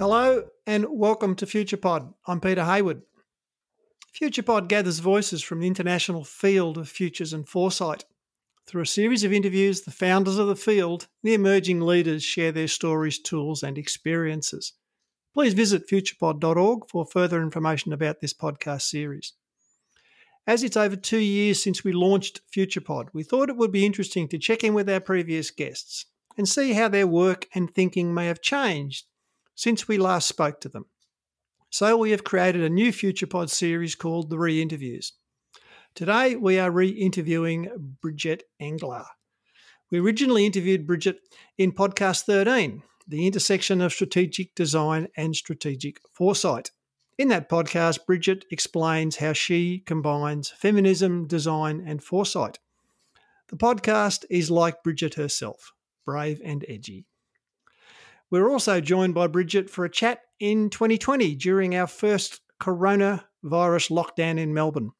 Hello and welcome to FuturePod. I'm Peter Hayward. FuturePod gathers voices from the international field of futures and foresight. Through a series of interviews, the founders of the field, the emerging leaders share their stories, tools, and experiences. Please visit futurepod.org for further information about this podcast series. As it's over two years since we launched FuturePod, we thought it would be interesting to check in with our previous guests and see how their work and thinking may have changed since we last spoke to them. So we have created a new FuturePod series called The Re Interviews. Today we are re interviewing Bridget Engeler. We originally interviewed Bridget in podcast 13, The Intersection of Strategic Design and Strategic Foresight. In that podcast, Bridget explains how she combines feminism, design, and foresight. The podcast is like Bridget herself, brave and edgy. We're also joined by Bridget for a chat in 2020 during our first coronavirus lockdown in Melbourne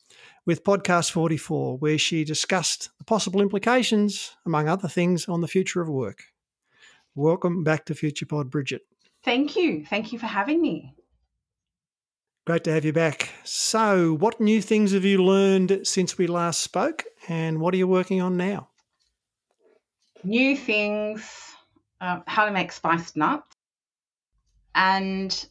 with podcast 44, where she discussed the possible implications, among other things, on the future of work. Welcome back to FuturePod, Bridget. Thank you. Thank you for having me. Great to have you back. So, what new things have you learned since we last spoke, and what are you working on now? New things uh, how to make spiced nuts. And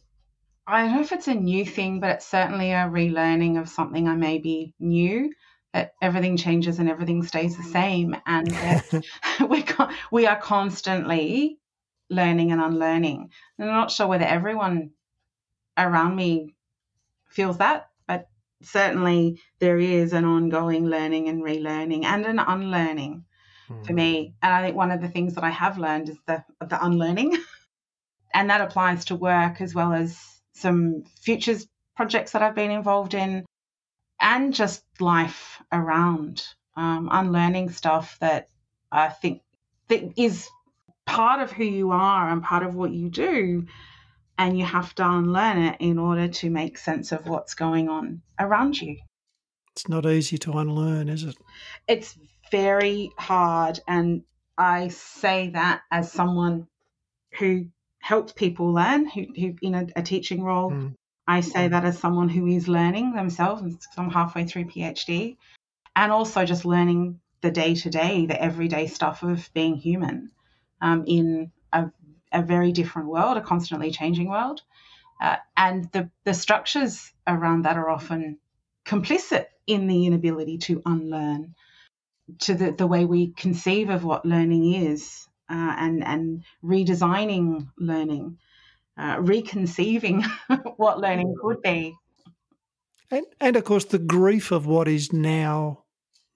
I don't know if it's a new thing, but it's certainly a relearning of something I maybe knew that everything changes and everything stays the same. And we're, we are constantly learning and unlearning. And I'm not sure whether everyone around me feels that, but certainly there is an ongoing learning and relearning and an unlearning for me. And I think one of the things that I have learned is the the unlearning, and that applies to work as well as some futures projects that I've been involved in, and just life around um, unlearning stuff that I think that is part of who you are and part of what you do. And you have to unlearn it in order to make sense of what's going on around you. It's not easy to unlearn, is it? It's very hard. And I say that as someone who helps people learn, who, who in a, a teaching role. Mm. I say that as someone who is learning themselves, and I'm halfway through PhD, and also just learning the day to day, the everyday stuff of being human um, in a, a, very different world, a constantly changing world. Uh, and the, the structures around that are often complicit in the inability to unlearn to the, the way we conceive of what learning is uh, and, and redesigning learning, uh, reconceiving what learning could be. And, and of course, the grief of what is now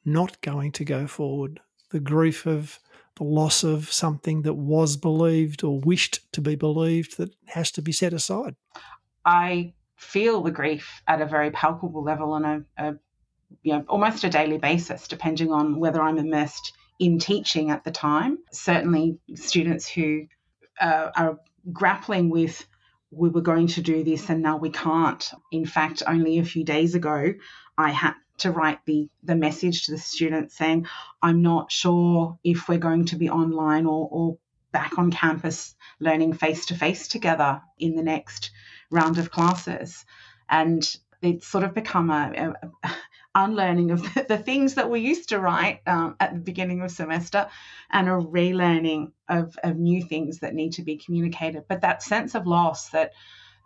not going to go forward, the grief of the loss of something that was believed or wished to be believed that has to be set aside. I feel the grief at a very palpable level on a, a you know, almost a daily basis, depending on whether I'm immersed in teaching at the time. Certainly, students who uh, are grappling with we were going to do this and now we can't. In fact, only a few days ago, I had to write the, the message to the students saying, I'm not sure if we're going to be online or, or back on campus learning face to face together in the next round of classes. And it's sort of become a, a, unlearning of the, the things that we used to write um, at the beginning of semester and a relearning of, of new things that need to be communicated. But that sense of loss that,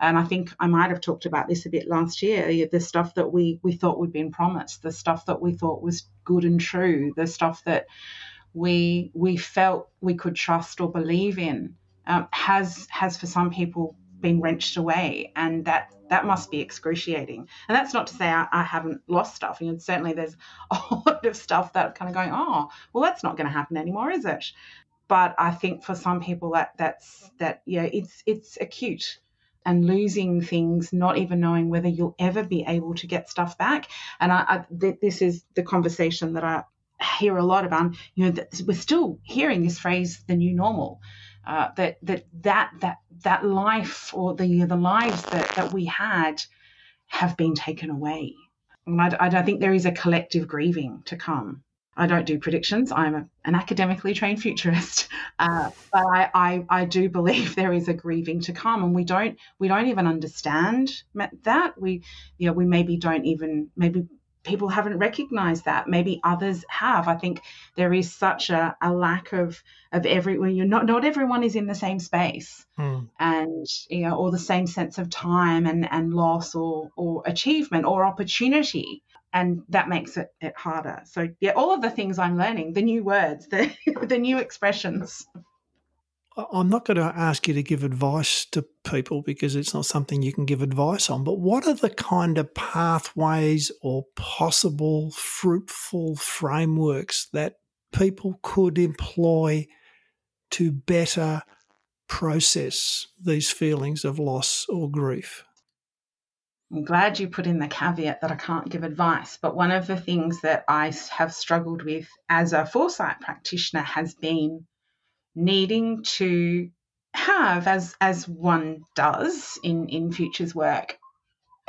and I think I might have talked about this a bit last year, the stuff that we, we thought we'd been promised, the stuff that we thought was good and true, the stuff that we we felt we could trust or believe in um, has has for some people been wrenched away, and that that must be excruciating. And that's not to say I, I haven't lost stuff. Know, certainly there's a lot of stuff that kind of going, oh, well, that's not going to happen anymore, is it? But I think for some people that that's that yeah, it's it's acute and losing things, not even knowing whether you'll ever be able to get stuff back. And I, I th- this is the conversation that I hear a lot about. You know, that we're still hearing this phrase, the new normal uh, that that that that that life or the the lives that that we had have been taken away. And I, I think there is a collective grieving to come. I don't do predictions. I'm a, an academically trained futurist, uh, but I, I, I do believe there is a grieving to come, and we don't we don't even understand that. We you know we maybe don't even maybe people haven't recognized that. Maybe others have. I think there is such a, a lack of of everyone. You're not not everyone is in the same space, mm. and you know, or the same sense of time and and loss or or achievement or opportunity and that makes it, it harder. So yeah, all of the things I'm learning, the new words, the the new expressions. I'm not going to ask you to give advice to people because it's not something you can give advice on, but what are the kind of pathways or possible fruitful frameworks that people could employ to better process these feelings of loss or grief? I'm glad you put in the caveat that I can't give advice, but one of the things that I have struggled with as a foresight practitioner has been needing to have, as as one does in in futures work,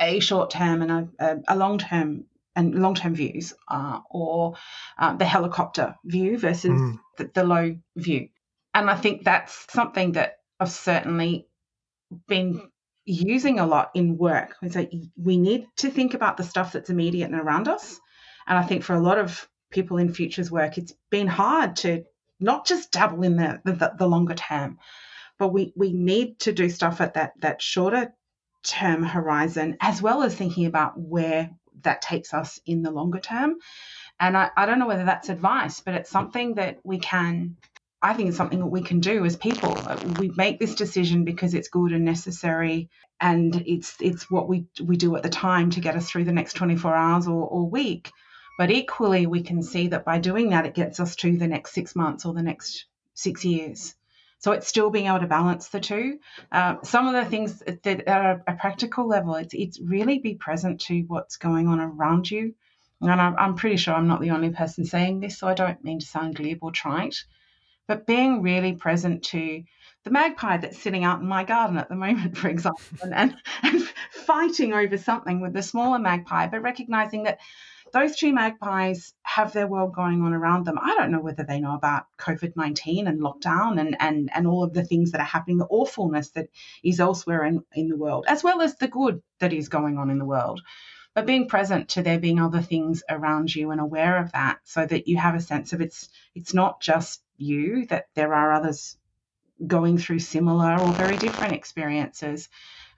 a short term and a, a, a long term and long term views, uh, or uh, the helicopter view versus mm. the, the low view, and I think that's something that I've certainly been using a lot in work. So we need to think about the stuff that's immediate and around us. And I think for a lot of people in futures work, it's been hard to not just dabble in the, the, the longer term, but we, we need to do stuff at that, that shorter term horizon, as well as thinking about where that takes us in the longer term. And I, I don't know whether that's advice, but it's something that we can I think it's something that we can do as people. Uh, we make this decision because it's good and necessary, and it's it's what we we do at the time to get us through the next 24 hours or, or week. But equally, we can see that by doing that, it gets us to the next six months or the next six years. So it's still being able to balance the two. Uh, some of the things that at a practical level, it's it's really be present to what's going on around you. And I'm, I'm pretty sure I'm not the only person saying this, so I don't mean to sound glib or trite but being really present to the magpie that's sitting out in my garden at the moment, for example, and, and, and fighting over something with the smaller magpie, but recognizing that those two magpies have their world going on around them. I don't know whether they know about COVID 19 and lockdown and, and, and all of the things that are happening, the awfulness that is elsewhere in, in the world, as well as the good that is going on in the world. But being present to there being other things around you and aware of that so that you have a sense of it's it's not just you, that there are others going through similar or very different experiences.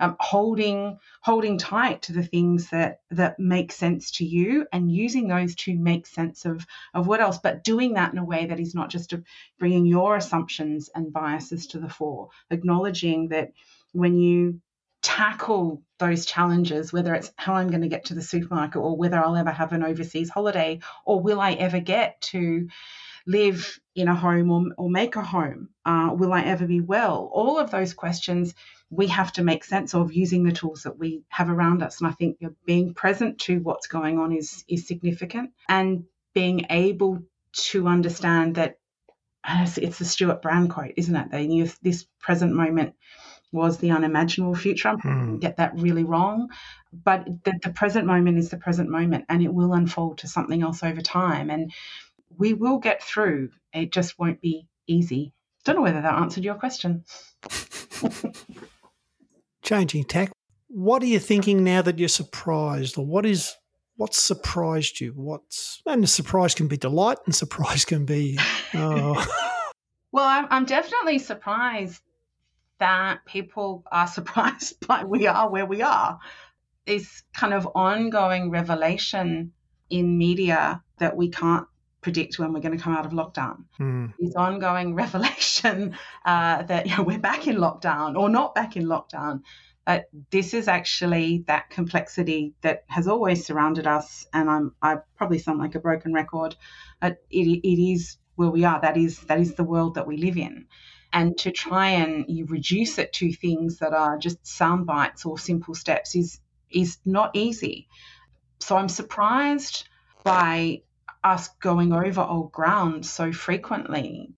Um, holding holding tight to the things that that make sense to you and using those to make sense of of what else but doing that in a way that is not just bringing your assumptions and biases to the fore acknowledging that when you tackle those challenges whether it's how i'm going to get to the supermarket or whether i'll ever have an overseas holiday or will i ever get to live in a home or, or make a home? Uh, will I ever be well? All of those questions we have to make sense of using the tools that we have around us. And I think being present to what's going on is, is significant and being able to understand that it's the Stewart Brand quote, isn't it? They knew this present moment was the unimaginable future. I'm hmm. get that really wrong, but the, the present moment is the present moment, and it will unfold to something else over time. And we will get through. It just won't be easy. Don't know whether that answered your question. Changing tack. What are you thinking now that you're surprised, or what is what's surprised you? What's and surprise can be delight, and surprise can be. Oh. well, I'm, I'm definitely surprised that people are surprised by we are where we are. This kind of ongoing revelation in media that we can't predict when we're going to come out of lockdown. Mm. This ongoing revelation uh, that you know, we're back in lockdown or not back in lockdown. That this is actually that complexity that has always surrounded us, and I'm I probably sound like a broken record. But it, it is where we are. That is that is the world that we live in, and to try and you reduce it to things that are just sound bites or simple steps is is not easy. So I'm surprised by us going over old ground so frequently.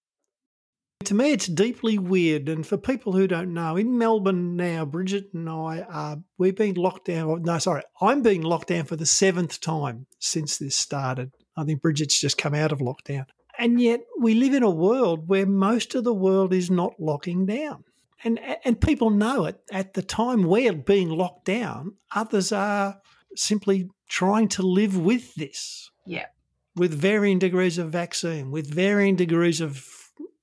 To me, it's deeply weird. And for people who don't know, in Melbourne now, Bridget and I are, we've been locked down. No, sorry, I'm being locked down for the seventh time since this started. I think Bridget's just come out of lockdown. And yet we live in a world where most of the world is not locking down. And, and people know it. At the time we're being locked down, others are simply trying to live with this. Yeah. With varying degrees of vaccine, with varying degrees of,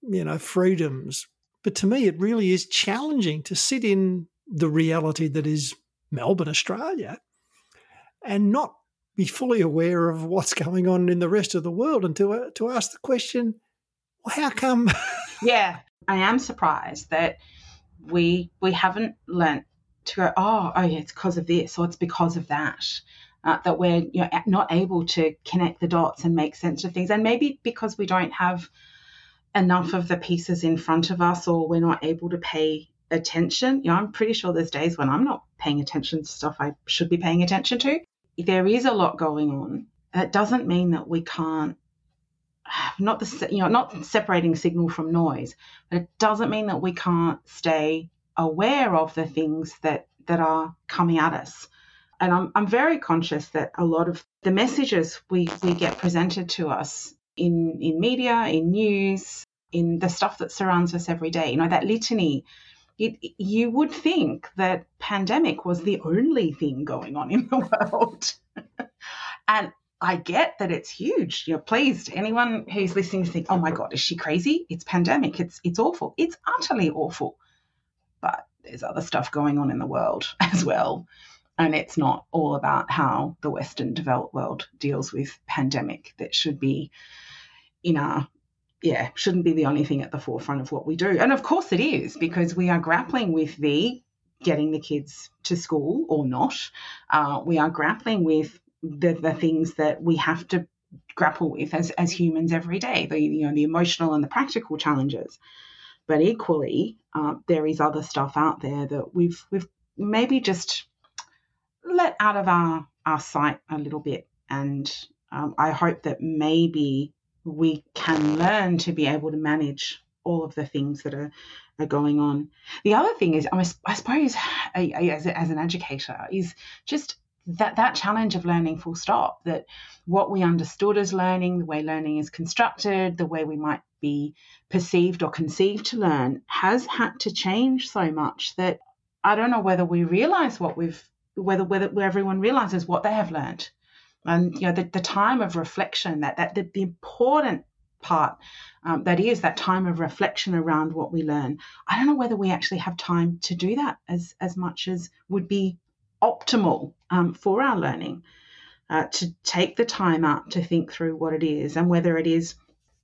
you know, freedoms. But to me, it really is challenging to sit in the reality that is Melbourne, Australia, and not be fully aware of what's going on in the rest of the world and to, uh, to ask the question, well, how come? yeah, I am surprised that we we haven't learnt to go, oh, oh yeah, it's because of this or it's because of that. Uh, that we're you know, not able to connect the dots and make sense of things. And maybe because we don't have enough of the pieces in front of us or we're not able to pay attention. You know, I'm pretty sure there's days when I'm not paying attention to stuff I should be paying attention to. There is a lot going on. It doesn't mean that we can't not the you know not separating signal from noise, but it doesn't mean that we can't stay aware of the things that that are coming at us. And I'm I'm very conscious that a lot of the messages we we get presented to us in in media, in news, in the stuff that surrounds us every day, you know, that litany it, you would think that pandemic was the only thing going on in the world. and I get that it's huge. You're pleased. Anyone who's listening to think, oh my God, is she crazy? It's pandemic. It's it's awful. It's utterly awful. But there's other stuff going on in the world as well. And it's not all about how the Western developed world deals with pandemic that should be in our yeah, shouldn't be the only thing at the forefront of what we do. And of course it is, because we are grappling with the getting the kids to school or not. Uh, we are grappling with the, the things that we have to grapple with as, as humans every day, the, you know, the emotional and the practical challenges. But equally, uh, there is other stuff out there that we've we've maybe just let out of our, our sight a little bit. And um, I hope that maybe we can learn to be able to manage all of the things that are, are going on. The other thing is, I suppose, as, as an educator, is just that that challenge of learning full stop that what we understood as learning the way learning is constructed the way we might be perceived or conceived to learn has had to change so much that i don't know whether we realize what we've whether whether everyone realizes what they have learned. And you know the, the time of reflection that that the, the important part um, that is that time of reflection around what we learn. I don't know whether we actually have time to do that as as much as would be optimal um, for our learning uh, to take the time out to think through what it is and whether it is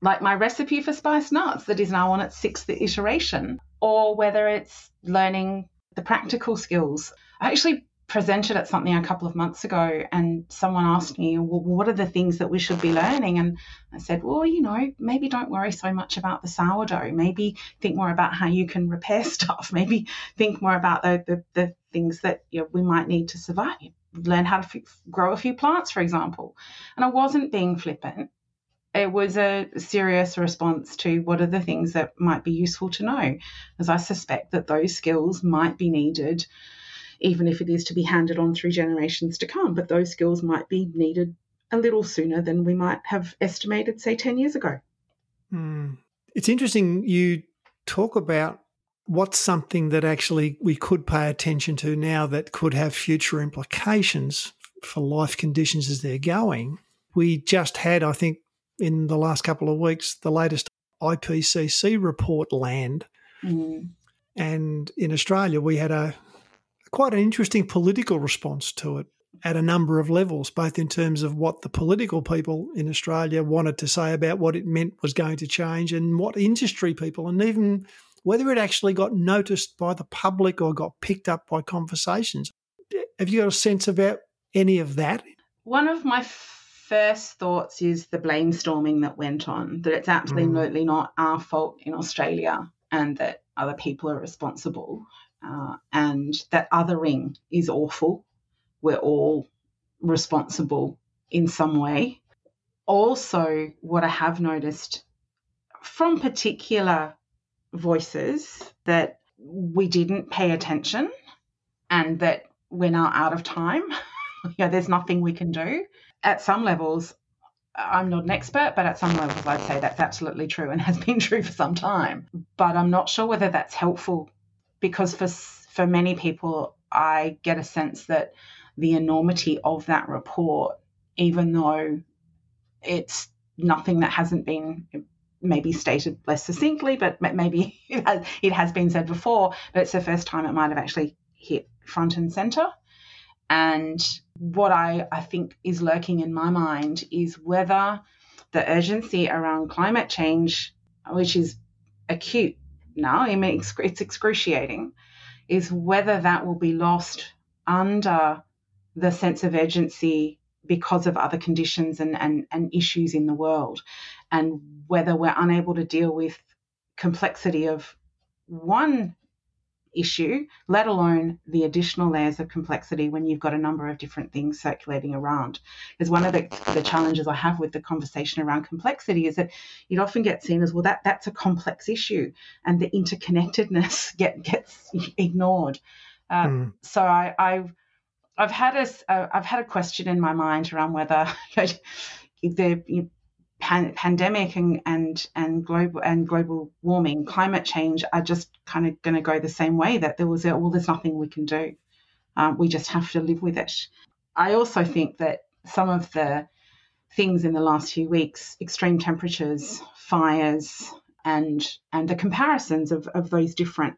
like my recipe for spiced nuts that is now on its sixth iteration or whether it's learning the practical skills. I actually presented at something a couple of months ago and someone asked me, well, what are the things that we should be learning? And I said, well, you know, maybe don't worry so much about the sourdough. Maybe think more about how you can repair stuff. Maybe think more about the, the, the things that you know, we might need to survive. Learn how to f- grow a few plants, for example. And I wasn't being flippant. It was a serious response to what are the things that might be useful to know, as I suspect that those skills might be needed even if it is to be handed on through generations to come. But those skills might be needed a little sooner than we might have estimated, say, 10 years ago. Mm. It's interesting you talk about what's something that actually we could pay attention to now that could have future implications for life conditions as they're going. We just had, I think, in the last couple of weeks, the latest IPCC report land. Mm. And in Australia, we had a quite an interesting political response to it at a number of levels, both in terms of what the political people in Australia wanted to say about what it meant was going to change and what industry people, and even whether it actually got noticed by the public or got picked up by conversations. Have you got a sense about any of that? One of my first thoughts is the blame storming that went on, that it's absolutely mm. not our fault in Australia and that other people are responsible uh, and that othering is awful. We're all responsible in some way. Also, what I have noticed from particular voices that we didn't pay attention and that we're now out of time. you know, there's nothing we can do. At some levels, I'm not an expert, but at some levels, I'd say that's absolutely true and has been true for some time. But I'm not sure whether that's helpful because for for many people, I get a sense that the enormity of that report, even though it's nothing that hasn't been eh, maybe stated less succinctly, but maybe it has, it has been said before, but it's the first time it might have actually hit front and center. And what I, I think is lurking in my mind is whether the urgency around climate change, which is acute now, I mean, it's excruciating, is whether that will be lost under the sense of urgency because of other conditions and, and, and issues in the world, and whether we're unable to deal with complexity of one issue, let alone the additional layers of complexity when you've got a number of different things circulating around. Because one of the, the challenges I have with the conversation around complexity is that it often gets seen as well that that's a complex issue and the interconnectedness get, gets ignored. Um, mm. So I, I've I've had a have had a question in my mind around whether the pan- pandemic and, and and global and global warming, climate change are just kind of going to go the same way. That there was a, well, there's nothing we can do. Um, we just have to live with it. I also think that some of the things in the last few weeks, extreme temperatures, fires, and and the comparisons of, of those different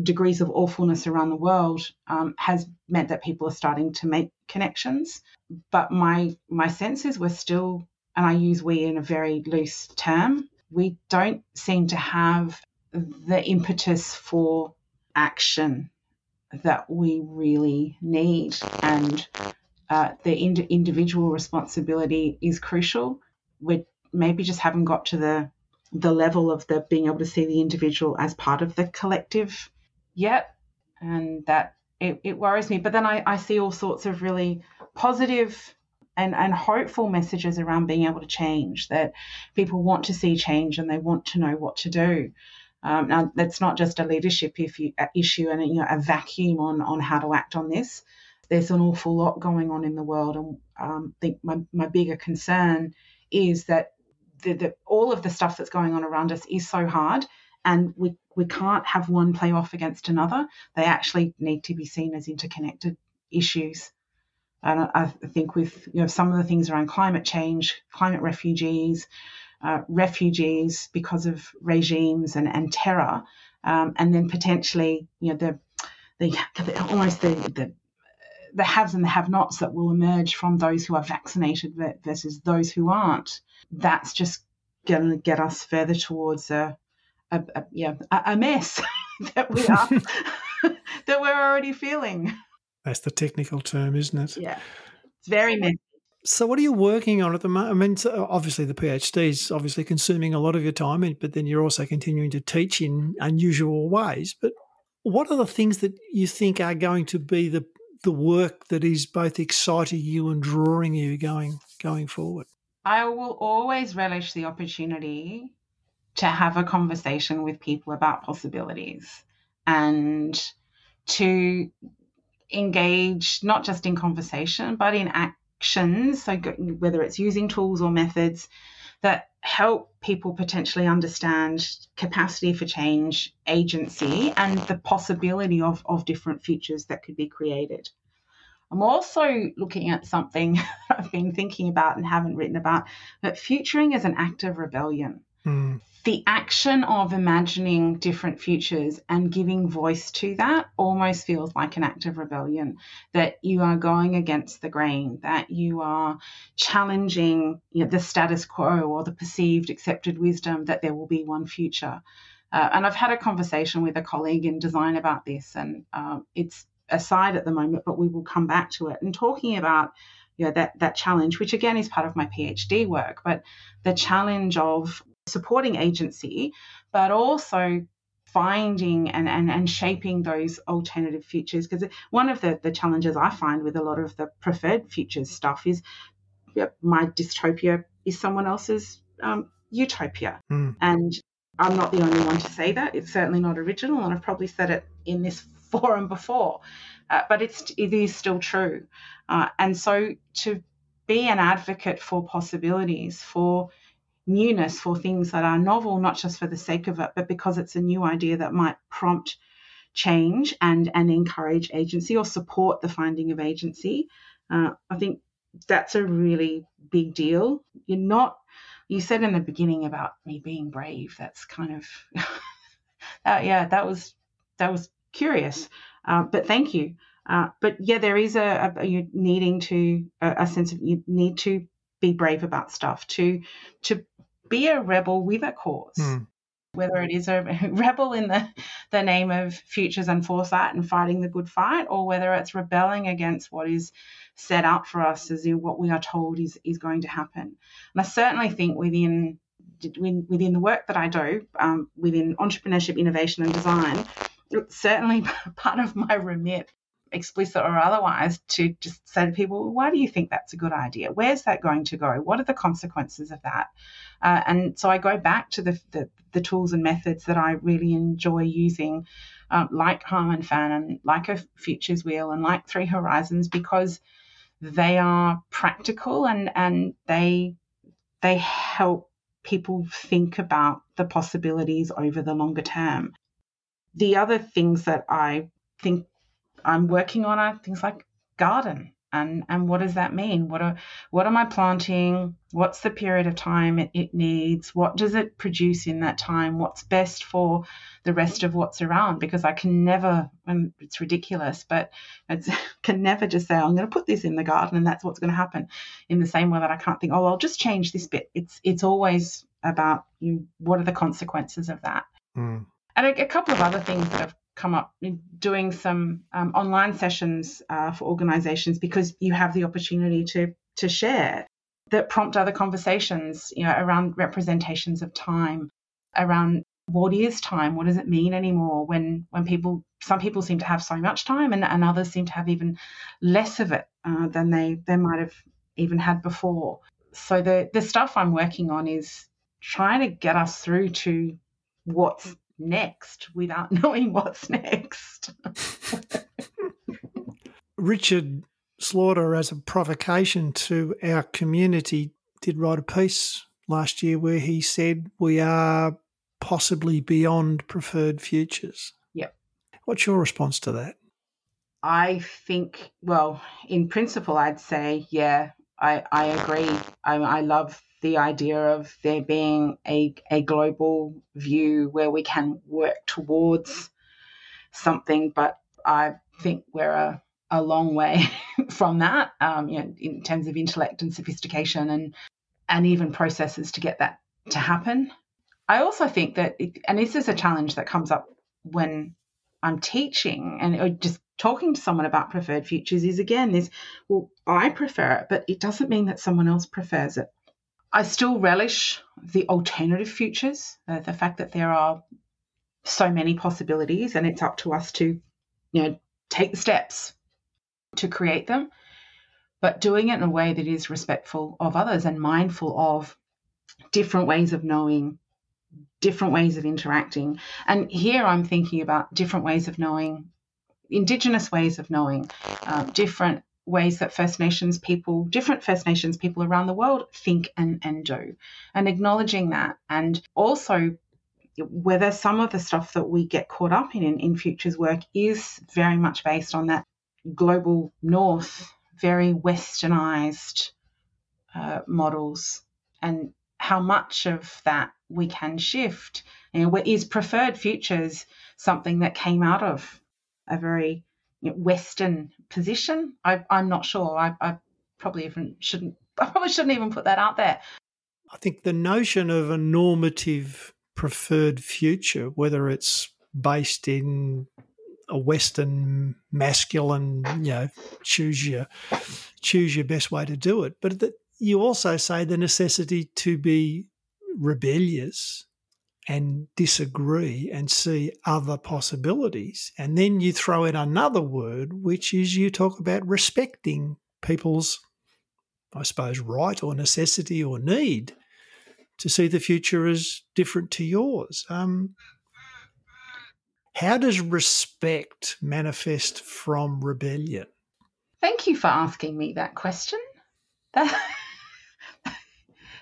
degrees of awfulness around the world um, has meant that people are starting to make connections. But my my sense is we're still and I use we in a very loose term, we don't seem to have the impetus for action that we really need. And uh, the ind- individual responsibility is crucial. We maybe just haven't got to the the level of the being able to see the individual as part of the collective yet, and that it, it worries me. But then I, I see all sorts of really positive and, and hopeful messages around being able to change, that people want to see change and they want to know what to do. Um, now, that's not just a leadership issue and you know, a vacuum on, on how to act on this. There's an awful lot going on in the world, and um, I think my, my bigger concern is that the, the, all of the stuff that's going on around us is so hard, and we, we can't have one play off against another. They actually need to be seen as interconnected issues. And I think with you know some of the things around climate change, climate refugees, uh, refugees because of regimes and, and terror, um, and then potentially you know the the almost the, the the haves and the have-nots that will emerge from those who are vaccinated versus those who aren't. That's just going to get us further towards a, a, a yeah a, mess that we are that we're already feeling. That's the technical term, isn't it? Yeah. It's very messy. So, what are you working on at the moment? I mean, so uh, obviously, the PhD is obviously consuming a lot of your time, but then you're also continuing to teach in unusual ways. But what are the things that you think are going to be the the work that is both exciting you and drawing you going going forward? I will always relish the opportunity to have a conversation with people about possibilities and to engage not just in conversation, but in actions. So, whether it's using tools or methods that help people potentially understand capacity for change, agency, and the possibility of, of different futures that could be created. I'm also looking at something I've been thinking about and haven't written about, but futuring as an act of rebellion. Mm the action of imagining different futures and giving voice to that almost feels like an act of rebellion that you are going against the grain that you are challenging you know, the status quo or the perceived accepted wisdom that there will be one future. Uh, and i've had a conversation with a colleague in design about this and uh, it's aside at the moment but we will come back to it and talking about you know that that challenge which again is part of my phd work but the challenge of supporting agency, but also finding and, and, and shaping those alternative futures. Because one of the, the challenges I find with a lot of the preferred futures stuff is my dystopia is someone else's um, utopia. Mm. And I'm not the only one to say that. It's certainly not original, and I've probably said it in this forum before, uh, but it's it is still true. Uh, and so to be an advocate for possibilities, for newness, for things that are novel, not just for the sake of it, but because it's a new idea that might prompt change and and encourage agency or support the finding of agency. Uh, I think that's a really big deal. You're not. You said in the beginning about me being brave. That's kind of. uh, yeah, that was that was curious, uh, but thank you. Uh, but yeah, there is a, a you needing to a, a, sense of you need to be brave about stuff to to be a rebel with a cause. Mm. Whether it is a rebel in the, the name of futures and foresight and fighting the good fight, or whether it's rebelling against what is set out for us as in what we are told is, is going to happen. And I certainly think within within the work that I do, um, within entrepreneurship, innovation, and design, it's certainly part of my remit explicit or otherwise, to just say to people, why do you think that's a good idea? Where's that going to go? What are the consequences of that? Uh, and so I go back to the, the, the, tools and methods that I really enjoy using, um, like Harman Fan and like a Futures Wheel and like Three Horizons, because they are practical and, and they they help people think about the possibilities over the longer term. The other things that I think I'm working on are things like garden and and what does that mean? What are what am i planting? What's the period of time it, it, needs? What does it produce in that time? What's best for the rest of what's around? Because i can never and it's ridiculous but i can never just say i'm going to put this in the garden and that's what's going to happen. In the same way that i can't think oh i'll just change this bit. It's it's always about you what are the consequences of that? Mm. and a, a couple of other things that have come up doing some um, online sessions uh, for organizations because you have the opportunity to to share that prompt other conversations you know around representations of time around what is time what does it mean anymore when when people some people seem to have so much time and, and others seem to have even less of it uh, than they they might have even had before. So the the stuff i'm working on is trying to get us through to what's next without knowing what's next. Richard Slaughter, as a provocation to our community, did write a piece last year where he said we are possibly beyond preferred futures. Yep. What's your response to that? I think, well, in principle, I'd say, yeah, I, I agree. I, I love the idea of there being a, a global view where we can work towards something, but I think we're a, a long way from that, um, you know, in terms of intellect and sophistication and and even processes to get that to happen. I also think that, it, and this is a challenge that comes up when I'm teaching and just talking to someone about preferred futures is again this, well, I prefer it, but it doesn't mean that someone else prefers it. I still relish the alternative futures, uh, the fact that there are so many possibilities and it's up to us to, you know, take the steps to create them, but doing it in a way that is respectful of others and mindful of different ways of knowing, different ways of interacting. And here I'm thinking about different ways of knowing, Indigenous ways of knowing, um, different ways that First Nations people, different First Nations people around the world think and, and do, and acknowledging that. And also, whether some of the stuff that we get caught up in, in in futures work is very much based on that global north, very westernized uh, models, and how much of that we can shift. You know, is preferred futures something that came out of a very Western position. I, am not sure. I, I probably even shouldn't. I probably shouldn't even put that out there. I think the notion of a normative preferred future, whether it's based in a Western masculine, you know, choose your choose your best way to do it, but that you also say the necessity to be rebellious and disagree and see other possibilities. And then you throw in another word, which is you talk about respecting people's, I suppose, right or necessity or need to see the future as different to yours. Um, how does respect manifest from rebellion? Thank you for asking me that question. That,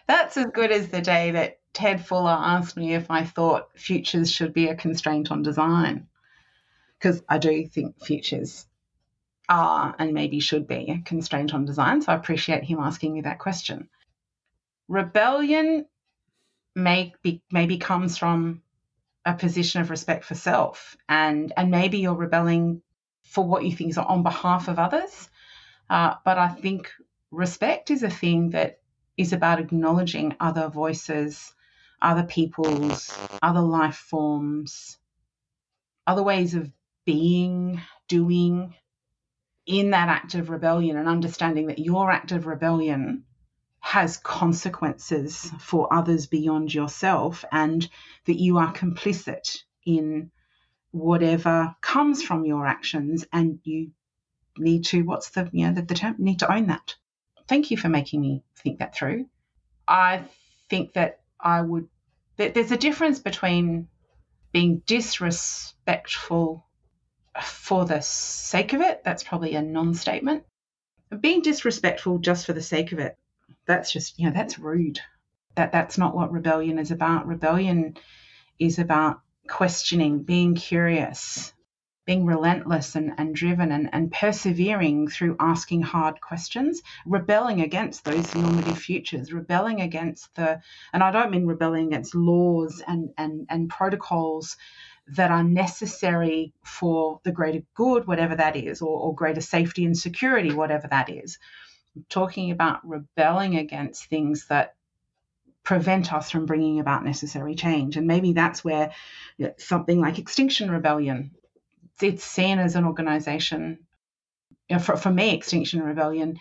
that's as good as the day that Ted Fuller asked me if I thought futures should be a constraint on design. Because I do think futures are and maybe should be a constraint on design. So I appreciate him asking me that question. Rebellion may be, maybe comes from a position of respect for self, and and maybe you're rebelling for what you think is on behalf of others. Uh, but I think respect is a thing that is about acknowledging other voices, other peoples, other life forms, other ways of being, doing in that act of rebellion and understanding that your act of rebellion has consequences for others beyond yourself and that you are complicit in whatever comes from your actions and you need to what's the you know the, the term need to own that. Thank you for making me think that through. I think that i would there's a difference between being disrespectful for the sake of it that's probably a non-statement being disrespectful just for the sake of it that's just you know that's rude. That that's not what rebellion is about. Rebellion is about questioning being curious being relentless and, and driven and, and persevering through asking hard questions rebelling against those normative futures rebelling against the and i don't mean rebelling against laws and and, and protocols that are necessary for the greater good whatever that is or, or greater safety and security whatever that is talking about rebelling against things that prevent us from bringing about necessary change. And maybe that's where something like Extinction Rebellion, it's seen as an organization. You know, for, for me, Extinction Rebellion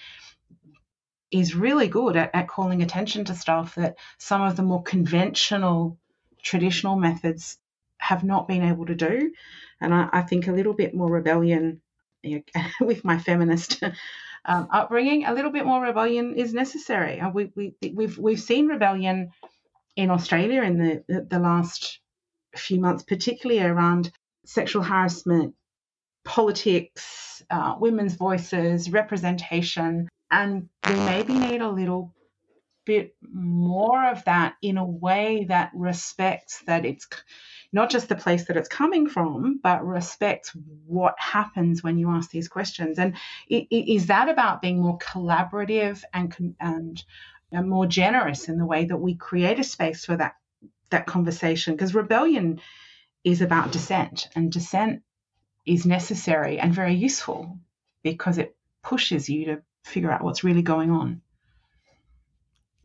is really good at, at calling attention to stuff that some of the more conventional, traditional methods have not been able to do. And I, I think a little bit more rebellion you know, with my feminist um, upbringing, a little bit more rebellion is necessary. Uh, we, we, we've, we've seen rebellion in Australia in the, the last few months, particularly around sexual harassment, politics, uh, women's voices, representation, and we maybe need a little bit more of that in a way that respects that it's not just the place that it's coming from, but respects what happens when you ask these questions. And is that about being more collaborative and, and more generous in the way that we create a space for that that conversation? Because rebellion is about dissent, and dissent is necessary and very useful because it pushes you to figure out what's really going on.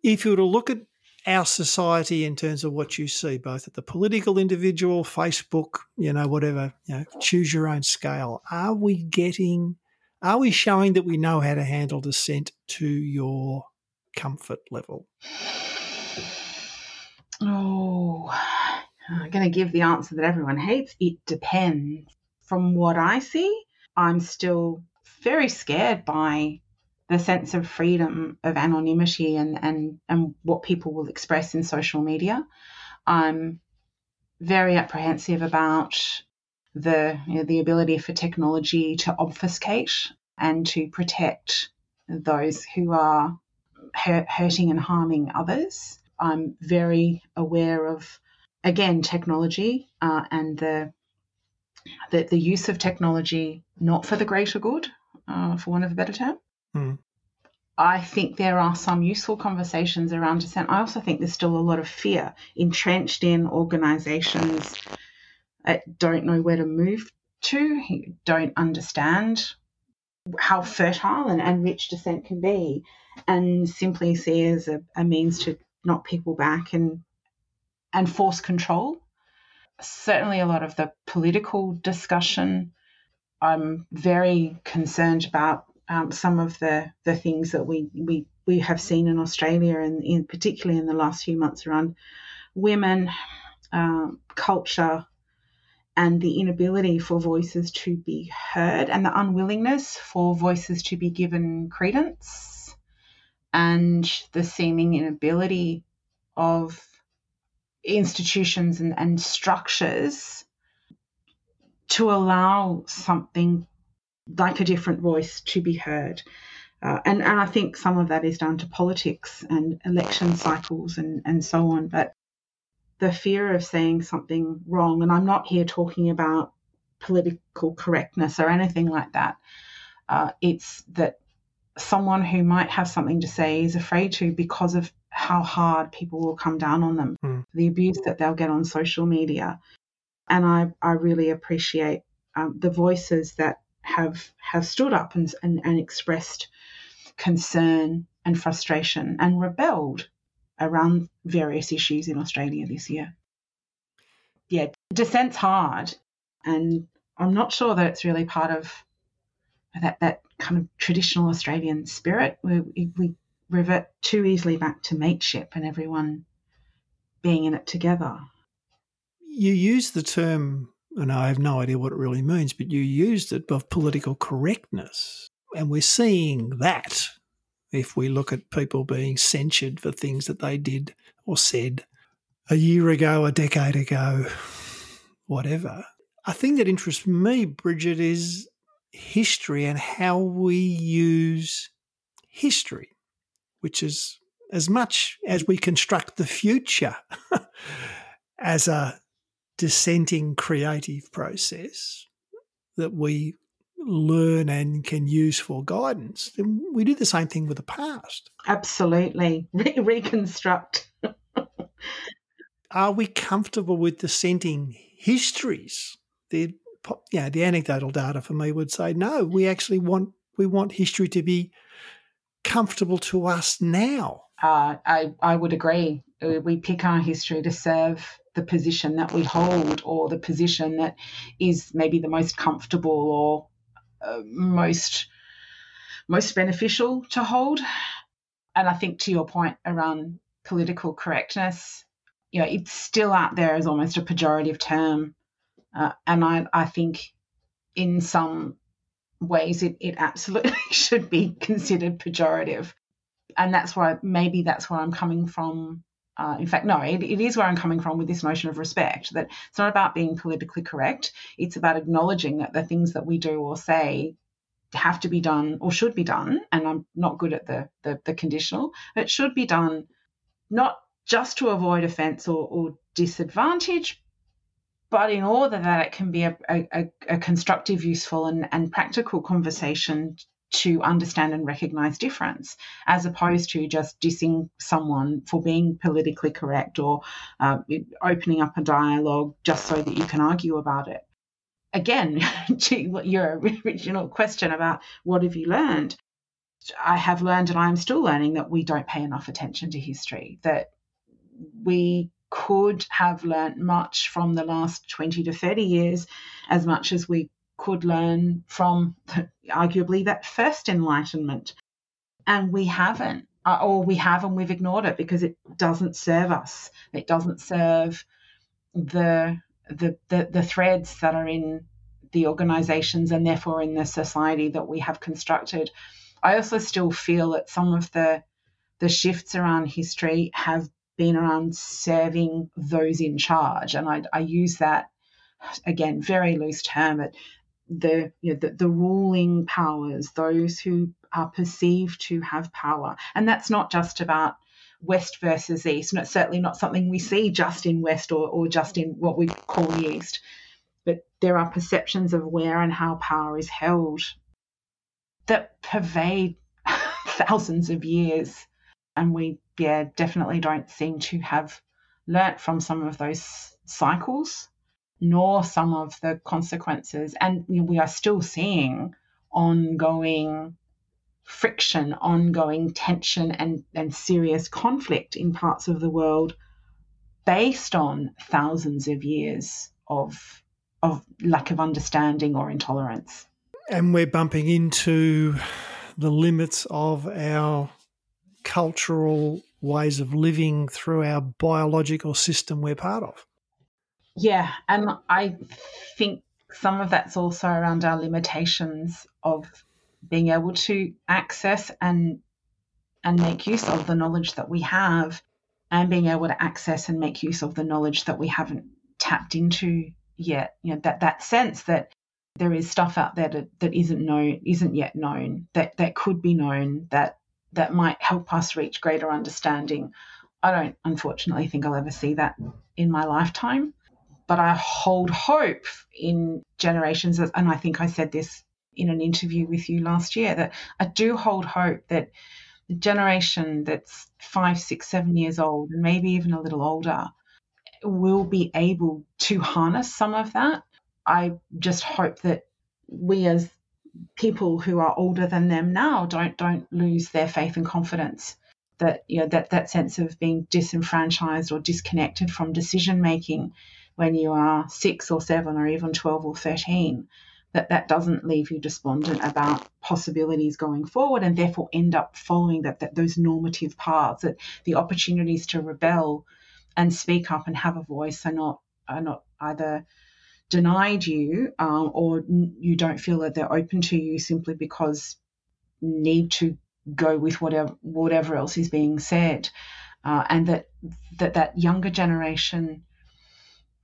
If you were to look at our society in terms of what you see, both at the political individual, Facebook, you know, whatever, you know, choose your own scale. Are we getting, are we showing that we know how to handle dissent to your comfort level? Oh, I'm going to give the answer that everyone hates. It depends. From what I see, I'm still very scared by the sense of freedom of anonymity and, and, and what people will express in social media. I'm very apprehensive about the, you know, the ability for technology to obfuscate and to protect those who are hurting and harming others. I'm very aware of, again, technology uh, and the, the, the use of technology not for the greater good, uh, for want of a better term, Mm. I think there are some useful conversations around dissent. I also think there's still a lot of fear entrenched in organizations that don't know where to move to, don't understand how fertile and, and rich dissent can be, and simply see as a, a means to knock people back and and force control. Certainly, a lot of the political discussion, I'm very concerned about um, some of the, the things that we, we, we have seen in Australia and in, particularly in the last few months around women, um, culture, and the inability for voices to be heard and the unwillingness for voices to be given credence and the seeming inability of institutions and, and structures to allow something like a different voice to be heard. Uh, and, and I think some of that is down to politics and election cycles and, and so on. But the fear of saying something wrong, and I'm not here talking about political correctness or anything like that. Uh, it's that someone who might have something to say is afraid to because of how hard people will come down on them, mm. the abuse that they'll get on social media. And I, I really appreciate um, the voices that have have stood up and, and, and expressed concern and frustration and rebelled around various issues in Australia this year. Yeah, dissent's hard, and I'm not sure that it's really part of that that kind of traditional Australian spirit. We, we revert too easily back to mateship and everyone being in it together. You use the term, and I have no idea what it really means, but you used it of political correctness. And we're seeing that if we look at people being censured for things that they did or said a year ago, a decade ago, whatever. A thing that interests me, Bridget, is history and how we use history, which is as much as we construct the future as a dissenting creative process that we learn and can use for guidance, then we do the same thing with the past. Absolutely. Re- reconstruct. Are we comfortable with dissenting histories? The you know, the anecdotal data for me would say no. We actually want we want history to be comfortable to us now. Uh, I I would agree. Uh, we pick our history to serve the position that we hold, or the position that is maybe the most comfortable or uh, most most beneficial to hold. And I think to your point around political correctness, you know, it's still out there as almost a pejorative term uh, and I, I think in some ways it, it absolutely should be considered pejorative. And that's why maybe that's where I'm coming from. Uh, in fact, no, it, it is where I'm coming from with this notion of respect that it's not about being politically correct. It's about acknowledging that the things that we do or say have to be done or should be done. And I'm not good at the, the, the conditional, It should be done not just to avoid offence or, or disadvantage, but in order that it can be a, a, a constructive, useful, and, and practical conversation to understand and recognize difference, as opposed to just dissing someone for being politically correct or uh, opening up a dialogue just so that you can argue about it. Again, to your original question about what have you learned, I have learned and I am still learning that we don't pay enough attention to history, that we could have learnt much from the last 20 to 30 years, as much as we could learn from arguably that first Enlightenment. And we haven't, uh, or we have and we've ignored it because it doesn't serve us. It doesn't serve the the, the, the threads that are in the organizations and therefore in the society that we have constructed. I also still feel that some of the the shifts around history have been around serving those in charge. And I, I use that, again, very loose term, but the, you know, the, the ruling powers, those who are perceived to have power. And that's not just about West versus East, and it's certainly not something we see just in West or, or just in what we call the East. But there are perceptions of where and how power is held that pervade thousands of years and we yeah definitely don't seem to have learnt from some of those cycles nor some of the consequences. And we are still seeing ongoing friction ongoing tension and, and serious conflict in parts of the world based on thousands of years of of lack of understanding or intolerance. And we're bumping into the limits of our cultural ways of living through our biological system we're part of. Yeah, and I think some of that's also around our limitations of being able to access and and make use of the knowledge that we have and being able to access and make use of the knowledge that we haven't tapped into yet you know that that sense that there is stuff out there that, that isn't known, isn't yet known, that, that could be known, that that might help us reach greater understanding. I don't unfortunately think I'll ever see that in my lifetime, but I hold hope in generations, and I think I said this in an interview with you last year, that I do hold hope that the generation that's five, six, seven years old, and maybe even a little older, will be able to harness some of that I just hope that we as people who are older than them now don't don't lose their faith and confidence that you know that that sense of being disenfranchised or disconnected from decision making when you are 6 or 7 or even 12 or 13 that that doesn't leave you despondent about possibilities going forward and therefore end up following that, that those normative paths that the opportunities to rebel and speak up and have a voice are not are not either denied you um, or you don't feel that they're open to you simply because need to go with whatever whatever else is being said uh, and that that that younger generation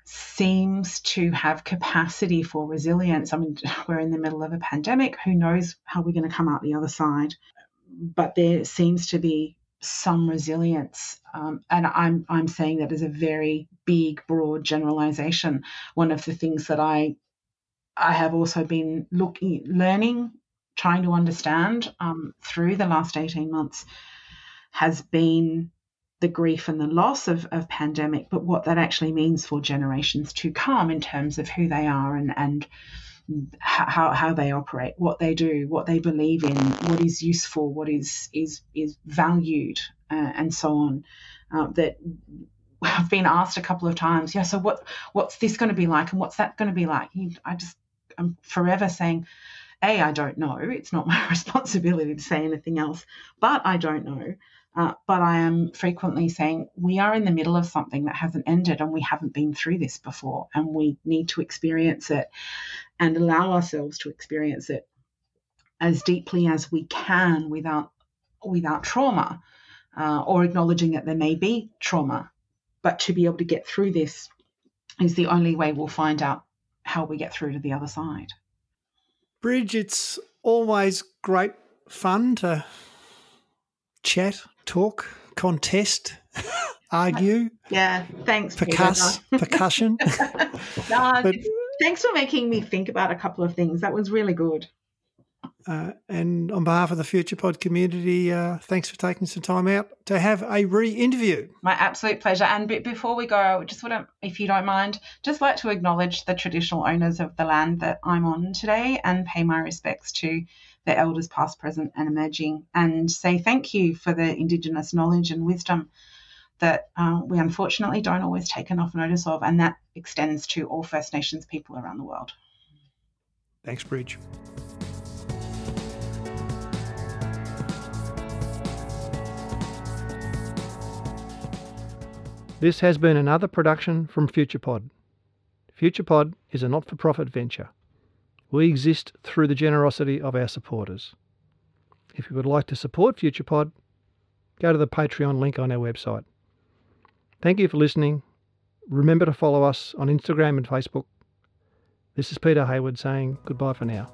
seems to have capacity for resilience. I mean we're in the middle of a pandemic. Who knows how we're going to come out the other side? But there seems to be some resilience. Um, and I'm I'm saying that as a very big, broad generalization. One of the things that I I have also been looking, learning, trying to understand um, through the last 18 months has been the grief and the loss of, of pandemic, but what that actually means for generations to come in terms of who they are and, and how, how they operate, what they do, what they believe in, what is useful, what is is is valued, uh, and so on. Uh, that I've been asked a couple of times, yeah. So what what's this going to be like, and what's that going to be like? I just I'm forever saying, a I don't know. It's not my responsibility to say anything else, but I don't know. Uh, but I am frequently saying we are in the middle of something that hasn't ended and we haven't been through this before and we need to experience it and allow ourselves to experience it as deeply as we can without without trauma uh, or acknowledging that there may be trauma but to be able to get through this is the only way we'll find out how we get through to the other side bridge it's always great fun to chat talk, contest, argue. Yeah, thanks. Percuss, percussion. no, but, thanks for making me think about a couple of things. That was really good. Uh, and on behalf of the Future Pod community, uh, thanks for taking some time out to have a re-interview. My absolute pleasure. And before we go, I just want to, if you don't mind, just like to acknowledge the traditional owners of the land that I'm on today and pay my respects to the elders past, present, and emerging, and say thank you for the Indigenous knowledge and wisdom that uh, we unfortunately don't always take enough notice of, and that extends to all First Nations people around the world. Thanks, Bridge. This has been another production from FuturePod. FuturePod is a not for profit venture. We exist through the generosity of our supporters. If you would like to support FuturePod, go to the Patreon link on our website. Thank you for listening. Remember to follow us on Instagram and Facebook. This is Peter Hayward saying goodbye for now.